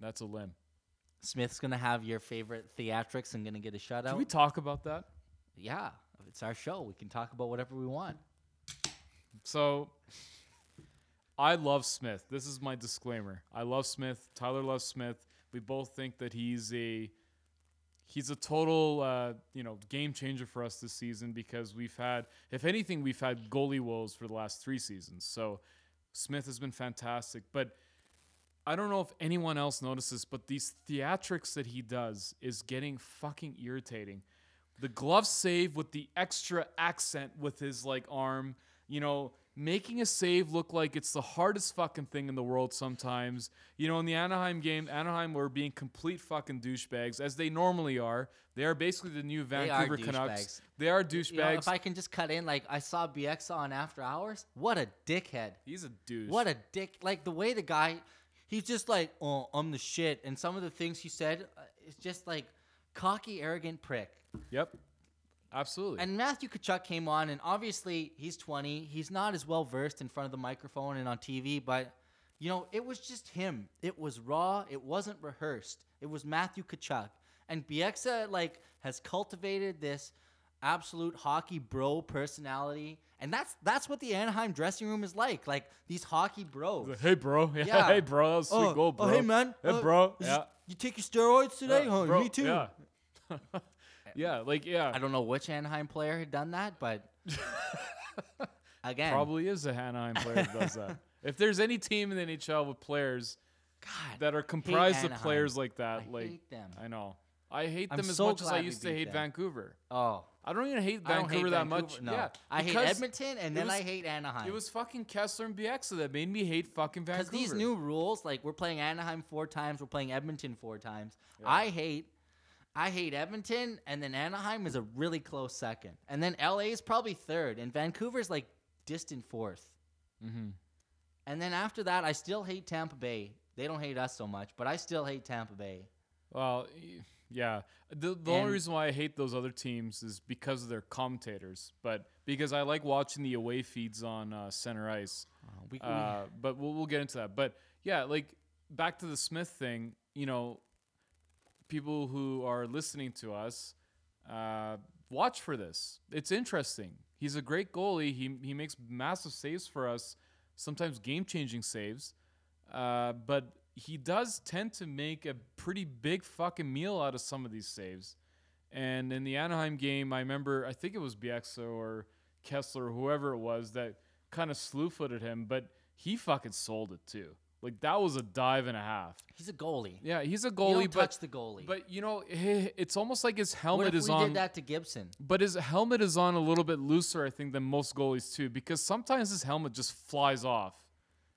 That's a limb. Smith's gonna have your favorite theatrics and gonna get a shutout. Can we talk about that? Yeah, it's our show. We can talk about whatever we want. So I love Smith. This is my disclaimer. I love Smith. Tyler loves Smith. We both think that he's a he's a total uh, you know game changer for us this season because we've had if anything we've had goalie woes for the last three seasons. So Smith has been fantastic, but I don't know if anyone else notices, but these theatrics that he does is getting fucking irritating. The glove save with the extra accent with his like arm, you know, making a save look like it's the hardest fucking thing in the world sometimes. You know, in the Anaheim game, Anaheim were being complete fucking douchebags, as they normally are. They are basically the new They Vancouver Canucks. douchebags. They are You know, douchebags. if I can just cut in, like I saw BX on After Hours. What a dickhead! He's a douche. What a dick! Like the way the guy, he's just like, oh, I'm the shit, and some of the things he said, uh, it's just like cocky, arrogant prick. Yep. Absolutely. And Matthew Tkachuk came on, and obviously he's 20. He's not as well versed in front of the microphone and on TV, but you know, it was just him. It was raw. It wasn't rehearsed. It was Matthew Tkachuk, and Bieksa like has cultivated this absolute hockey bro personality, and that's that's what the Anaheim dressing room is like. Like these hockey bros. hey, bro. Yeah. Yeah. Hey, bro. That was sweet Oh, goal, oh, bro. hey, man. Hey, Uh, bro. Yeah. You take your steroids today? Yeah, huh? bro, Me too. Yeah. yeah, like yeah. I don't know which Anaheim player had done that, but again, Probably is a Anaheim player that does that. If there's any team in the NHL with players God, that are comprised of players like that, I like. I know. I hate I'm them as so much as I glad we used to beat hate them. Vancouver. Oh, I don't even hate I don't Vancouver hate that Vancouver, much. No, Yeah, I hate because Edmonton, and then I hate Anaheim. It was fucking Kesler and Bieksa that made me hate fucking Vancouver. because these new rules, like we're playing Anaheim four times, we're playing Edmonton four times. I hate, I hate Edmonton, and then Anaheim is a really close second, and then LA is probably third, and Vancouver's like distant 4th Mhm. And then after that, I still hate Tampa Bay. They don't hate us so much, but I still hate Tampa Bay. Well, y- yeah. The, the only reason why I hate those other teams is because of their commentators, but because I like watching the away feeds on uh, center ice. Uh, we, we- Uh, but we'll, we'll get into that. But yeah, like back to the Smith thing, you know, people who are listening to us, uh, watch for this. It's interesting. He's a great goalie. He, he makes massive saves for us, sometimes game changing saves. Uh, but he does tend to make a pretty big fucking meal out of some of these saves. And in the Anaheim game, I remember, I think it was Bieksa or Kesler or whoever it was that kind of slew footed him, but he fucking sold it too. Like that was a dive and a half. he's a goalie. Yeah, he's a You goalie, don't but touch the goalie. but you know, eh, it's almost like his what helmet if is we on. did that to Gibson? But his helmet is on a little bit looser, I think, than most goalies too, because sometimes his helmet just flies off.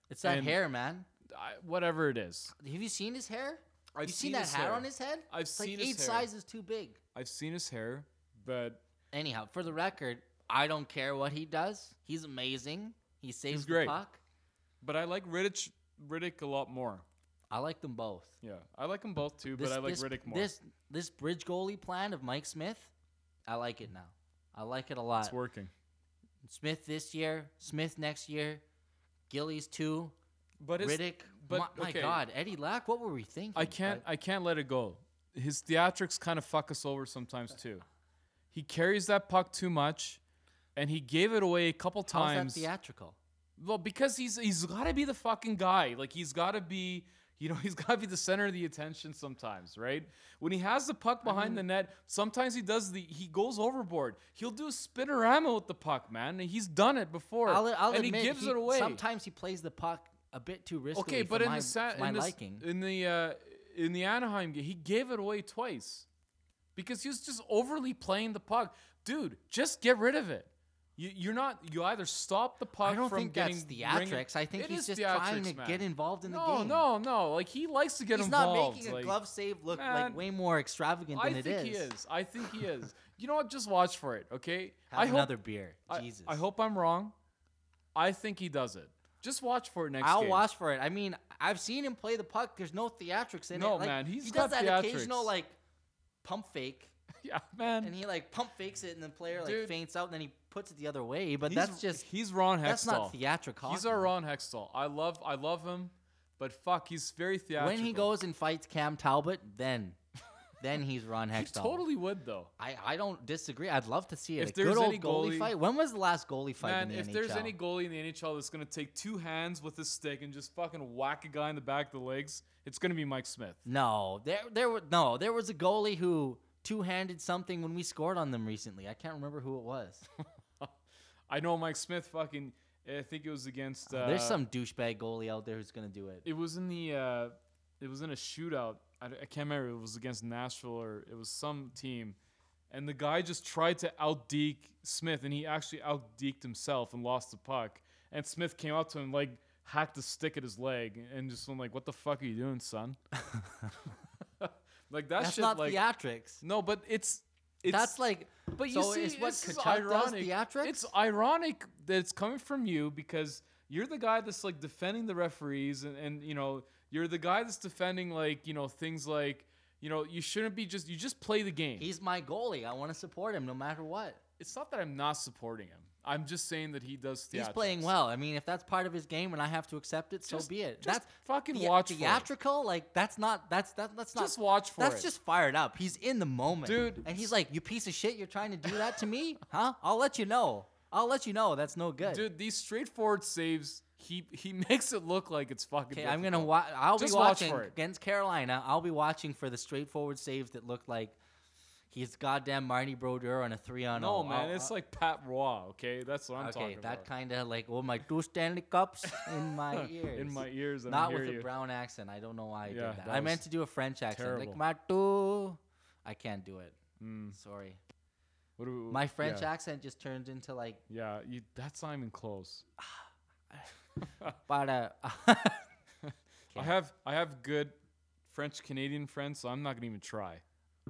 It's that And- hair, man. I, whatever it is, Have you seen his hair? I've you seen, seen that hat hair. on his head? I've it's seen like his eight hair. sizes too big. I've seen his hair, but Anyhow, for the record, I don't care what he does. He's amazing. He saves great. the puck. but I like Rittich Rittich a lot more. I like them both. Yeah, I like them both too, This, but I like this, Rittich more. This this bridge goalie plan of Mike Smith, I like it now. I like it a lot. it's working. Smith this year, Smith next year, Gillies two, But Rittich. but, my, my okay. God, Eddie Lack. What were we thinking? I can't I can't let it go. His theatrics kind of fuck us over sometimes too. He carries that puck too much, and he gave it away a couple times. how's that theatrical? Well, because he's he's got to be the fucking guy. Like he's got to be, you know, he's got to be the center of the attention sometimes, right? When he has the puck behind mm-hmm. the net, sometimes he does the he goes overboard. He'll do a spinorama with the puck, man. and He's done it before, I'll, I'll and admit, he gives he- it away. Sometimes he plays the puck a bit too risky. okay, for but in my, the sa- my in, this- liking. in the uh, in the Anaheim game, he gave it away twice because he was just overly playing the puck. Dude, just get rid of it. You, you're not. You either stop the puck I don't from think getting that's theatrics. I think It he's just trying to man. get involved in the no, game. No, no, no. Like he likes to get he's involved. He's not making a like, glove save look Man, like way more extravagant I it is. I think he is. I think he is. You know what? Just watch for it, okay? Have I hope. another beer. I, Jesus. I hope I'm wrong. I think he does it. Just watch for it next I'll game. watch for it. I mean, I've seen him play the puck. There's no theatrics in No, it. Like, man, he's he does got that occasional like pump fake yeah, man. and he like pump fakes it, and the player like Dude. faints out, and then he puts it the other way. But He's- that's just he's Ron Hextall. that's not theatrical. He's our Ron Hextall. I love I love him, but fuck, he's very theatrical. When he goes and fights Cam Talbot, then then he's Ron Hextall. he totally would though. I, I don't disagree. I'd love to see it. If a good there's old any goalie, goalie- fight. When was the last goalie fight Man, in the if NHL? there's any goalie in the NHL that's gonna take two hands with a stick and just fucking whack a guy in the back of the legs, it's gonna be Mike Smith. no, there there were no there was a goalie who two-handed something when we scored on them recently. I can't remember who it was. I know Mike Smith fucking. I think it was against. Uh, there's some douchebag goalie out there who's gonna do it. It was in the. Uh, it was in a shootout. I, I can't remember. It was against Nashville or it was some team, and the guy just tried to outdeke Smith, and he actually outdeked himself and lost the puck. And Smith came up to him like hacked a stick at his leg, and just went like, "What the fuck are you doing, son?" like that That's shit. not like theatrics. no, but it's. It's, That's like but you so see, is what this is Tkachuk ironic. does theatrics. It's ironic that it's coming from you because you're the guy that's like defending the referees, and, and you know you're the guy that's defending like you know things like you know you shouldn't be just you just play the game. He's my goalie. I want to support him no matter what. it's not that I'm not supporting him. I'm just saying that he does. He's playing well. I mean, if that's part of his game and I have to accept it, so Just- be it. just that's fucking thea- watch for it. theatrical. Like that's not that's that, that's not Just watch for it. that's it. just fired up. He's in the moment, Dude. And he's like, "You piece of shit! You're trying to do that to me, huh? I'll let you know. I'll let you know. That's no good." dude. These straightforward saves, he he makes it look like it's fucking. Okay, I'm gonna watch. I'll Just be watching it. against Carolina. I'll be watching for the straightforward saves that look like he's goddamn Marty Brodeur on a three on No oh. man, I'll- it's like Pat Roy. Okay, that's what I'm okay, talking about. Okay, that kind of like oh my two Stanley Cups in my ears. in my ears. Not with you. a brown accent. I don't know why I Yeah, did that. that I meant to do a French accent. Like terrible. my two. I can't do it. Mm. Sorry. What do we, My French yeah. accent just turned into like Yeah, you, that's not even close. but uh I have I have good French Canadian friends, so I'm not gonna even try.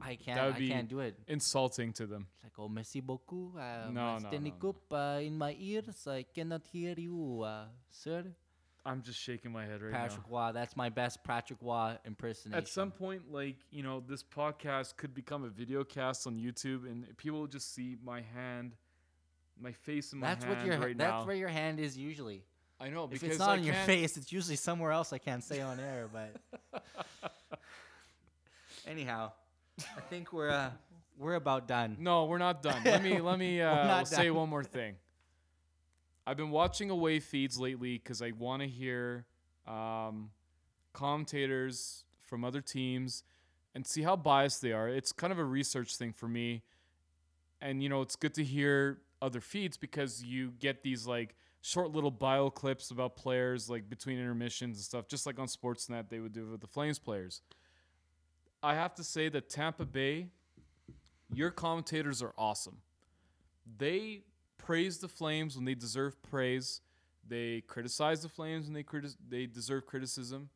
I can't That would I be can't do it. Insulting to them. It's like oh merci beaucoup. Uh, No, no, no, no. Uh, in my ears. I cannot hear you, uh, sir. I'm just shaking my head right Patrick now. Waugh. That's my best Patrick Waugh impersonation. At some point, like you know, this podcast could become a video cast on YouTube, and people will just see my hand, my face in my that's hand what your right that's now. where your hand is usually. I know If because it's not I in your face, it's usually somewhere else I can't say on air. But anyhow, I think we're uh, we're about done. No, we're not done. Let me let me uh, say one more thing. I've been watching away feeds lately because I want to hear um, commentators from other teams and see how biased they are. It's kind of a research thing for me, and you know it's good to hear other feeds because you get these like short little bio clips about players like between intermissions and stuff, just like on Sportsnet they would do with the Flames players. I have to say that Tampa Bay your commentators are awesome. They praise the Flames when they deserve praise. They criticize the Flames when they criti- they deserve criticism,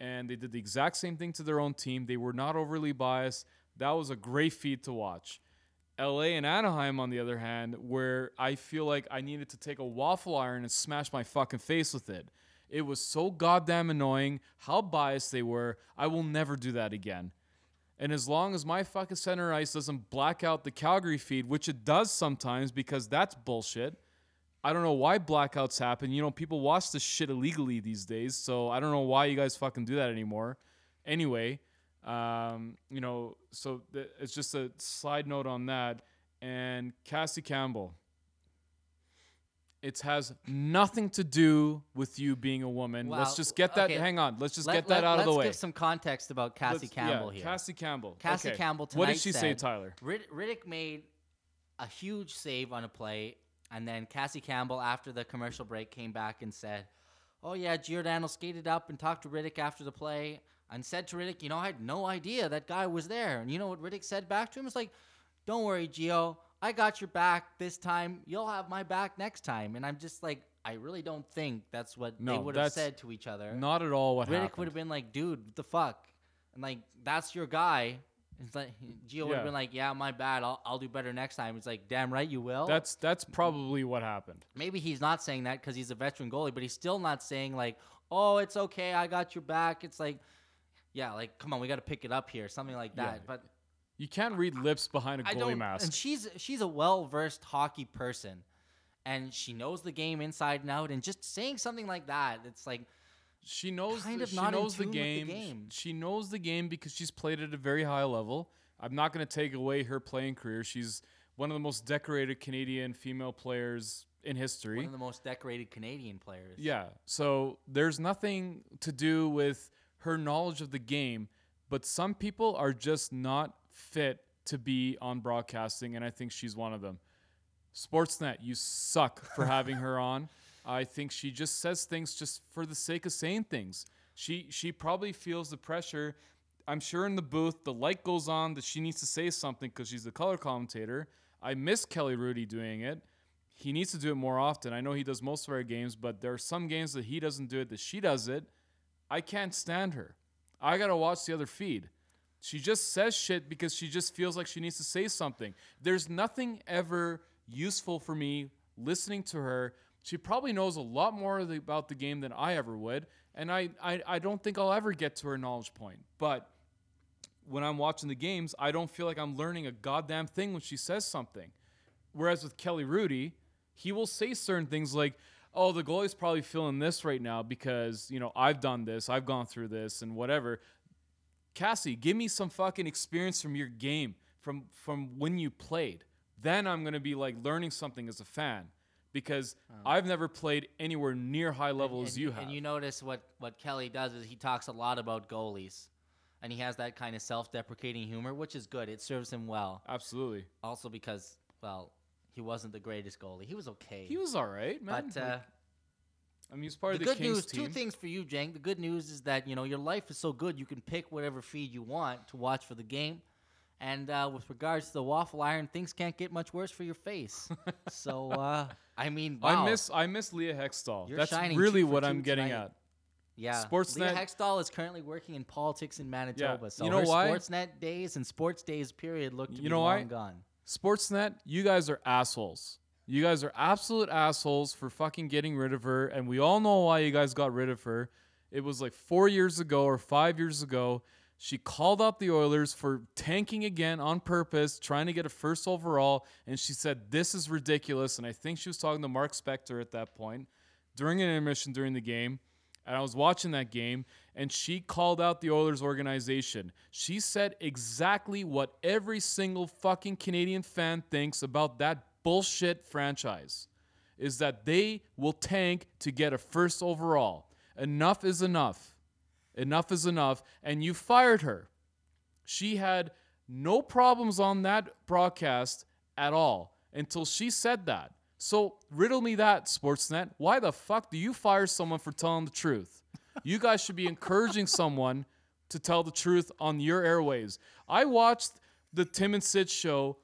and they did the exact same thing to their own team. They were not overly biased. That was a great feat to watch. LA and Anaheim, on the other hand, where I feel like I needed to take a waffle iron and smash my fucking face with it. It was so goddamn annoying how biased they were. I will never do that again. And as long as my fucking center ice doesn't black out the Calgary feed, which it does sometimes because that's bullshit. I don't know why blackouts happen. You know, people watch this shit illegally these days, so I don't know why you guys fucking do that anymore. Anyway, um, you know, so th- it's just a side note on that. And Cassie Campbell, it has nothing to do with you being a woman. Let's just get that. okay. Hang on. Let's just Let- get that let- out of the way. let's give some context about Cassie Let's- Campbell yeah, here. Cassie Campbell. Cassie Okay. Campbell What did tonight she say, Tyler? Rittich made a huge save on a play, and then Cassie Campbell, after the commercial break, came back and said, "Oh yeah, Giordano skated up and talked to Rittich after the play and said to Rittich, you know, I had no idea that guy was there." And you know what Rittich said back to him? It's like, "Don't worry, Gio, I got your back this time. You'll have my back next time." And I'm just like, I really don't think that's what they would have said to each other. Not at all what Rittich happened. would have been like, dude, what the fuck? And like, that's your guy. It's like Gio would have been like, yeah, my bad. I'll, I'll do better next time. It's like, damn right you will. That's that's probably what happened. Maybe he's not saying that because he's a veteran goalie, but he's still not saying like, oh, it's okay, I got your back. It's like, yeah, like come on, we got to pick it up here, something like Yeah. that. But You can't read lips behind a goalie mask. And she's she's a well versed hockey person, and she knows the game inside and out. And just saying something like that, it's like she knows kind the, of she not in knows the tune with the game. game. She knows the game because she's played at a very high level. I'm not going to take away her playing career. She's one of the most decorated Canadian female players in history. one of the most decorated Canadian players. Yeah. So there's nothing to do with her knowledge of the game, but some people are just not fit to be on broadcasting, and I think she's one of them. Sportsnet, you suck for having her on. I think she just says things just for the sake of saying things. She she probably feels the pressure. I'm sure in the booth the light goes on that she needs to say something because she's the color commentator. I miss Kelly Hrudey doing it. He needs to do it more often. I know he does most of our games, but there are some games that he doesn't do it that she does it. I can't stand her. I gotta watch the other feed. She just says shit because she just feels like she needs to say something. There's nothing ever useful for me listening to her. She probably knows a lot more about the game than I ever would, and I, I I don't think I'll ever get to her knowledge point. But when I'm watching the games, I don't feel like I'm learning a goddamn thing when she says something. Whereas with Kelly Hrudey, he will say certain things like, "Oh, the goalie's probably feeling this right now because you know I've done this, I've gone through this, and whatever." Cassie, give me some fucking experience from your game, from from when you played. Then I'm gonna be like learning something as a fan, because oh. I've never played anywhere near high level and, as you have. And you notice what what Kelly does is he talks a lot about goalies, and he has that kind of self-deprecating humor, which is good. It serves him well. Absolutely, Also because well, he wasn't the greatest goalie. He was okay. he was all right, man. but uh, I mean, he's part the of the good Kings news, team. two things for you, Jenk. The good news is that you know your life is so good you can pick whatever feed you want to watch for the game. And uh, with regards to the waffle iron, things can't get much worse for your face. so uh, I mean, wow. I miss I miss Leah Hextall. You're That's really what I'm getting tonight. at. Yeah, Sportsnet- Leah Hextall is currently working in politics in Manitoba. So You know her why? Sportsnet days and sports days period look to You be know long why? gone. Sportsnet, you guys are assholes. You guys are absolute assholes for fucking getting rid of her, and we all know why you guys got rid of her. It was like four years ago or five years ago. She called out the Oilers for tanking again on purpose, trying to get a first overall, and she said, This is ridiculous. And I think she was talking to Mark Spector at that point during an intermission during the game. And I was watching that game, and she called out the Oilers organization. She said exactly what every single fucking Canadian fan thinks about that bullshit franchise is that they will tank to get a first overall. Enough is enough. Enough is enough. And you fired her. She had no problems on that broadcast at all until she said that. So riddle me that, Sportsnet. Why the fuck do you fire someone for telling the truth? You guys should be encouraging someone to tell the truth on your airwaves. I watched the Tim and Sid show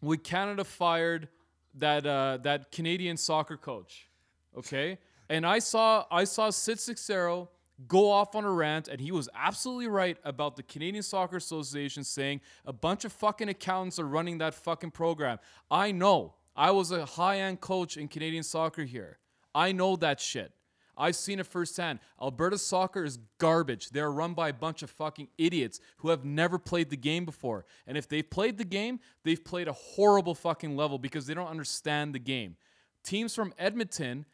when Canada fired that uh, that Canadian soccer coach. Okay, and I saw I saw Sid Seixeiro go off on a rant, and he was absolutely right about the Canadian Soccer Association saying a bunch of fucking accountants are running that fucking program. I know. I was a high end coach in Canadian soccer here. I know that shit. I've seen it firsthand. Alberta soccer is garbage. They're run by a bunch of fucking idiots who have never played the game before. And if they've played the game, they've played a horrible fucking level because they don't understand the game. Teams from Edmonton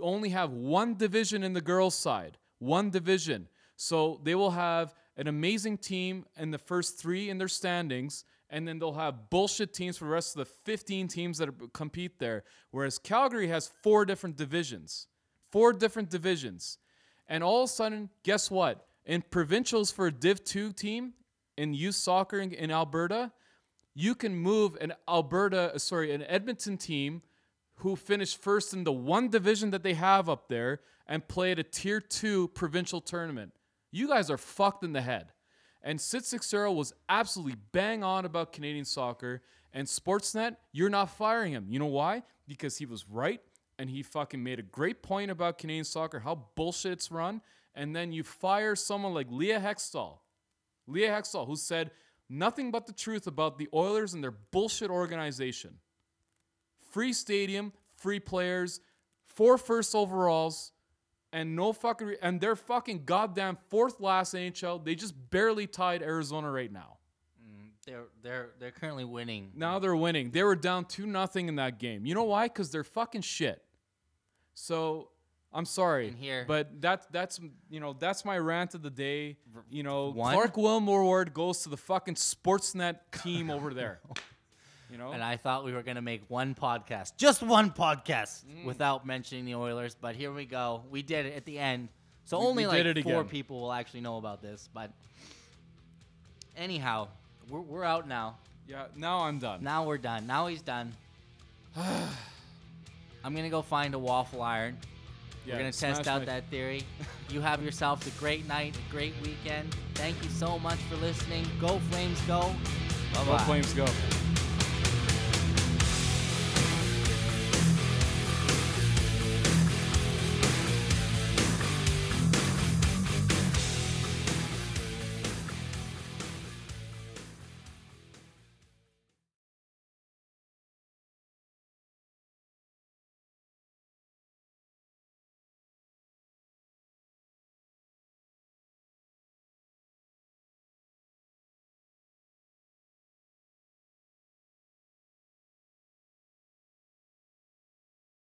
only have one division in the girls' side, one division. So they will have an amazing team in the first three in their standings, and then they'll have bullshit teams for the rest of the 15 teams that are, compete there. Whereas Calgary has four different divisions, four different divisions. And all of a sudden, guess what? In provincials for a Div 2 team in youth soccer in, in Alberta, you can move an Alberta, uh, sorry, an Edmonton team who finished first in the one division that they have up there and play at a tier two provincial tournament. You guys are fucked in the head. And Sid Seixeiro was absolutely bang on about Canadian soccer. And Sportsnet, you're not firing him. You know why? Because he was right and he fucking made a great point about Canadian soccer, how bullshit it's run. And then you fire someone like Leah Hextall. Leah Hextall, who said nothing but the truth about the Oilers and their bullshit organization. Free stadium, free players, four first overalls, and no fucking re- and they're fucking goddamn fourth last NHL. They just barely tied Arizona right now. Mm, they're they're they're currently winning. Now they're winning. They were down two nothing in that game. You know why? Because they're fucking shit. So I'm sorry, but that's that's you know that's my rant of the day. You know, One? Clark Wilmore Ward goes to the fucking Sportsnet team over there. You know, And I thought we were gonna make one podcast, just one podcast, mm. without mentioning the Oilers. But here we go. We did it at the end. So We- only we like four again. people will actually know about this. But anyhow, we're we're out now. yeah. Now I'm done. Now we're done. Now he's done. I'm gonna go find a waffle iron. yeah, We're gonna test out my- that theory. you have yourself a great night, a great weekend. Thank you so much for listening. Go Flames, go. Bye Go. Flames, go.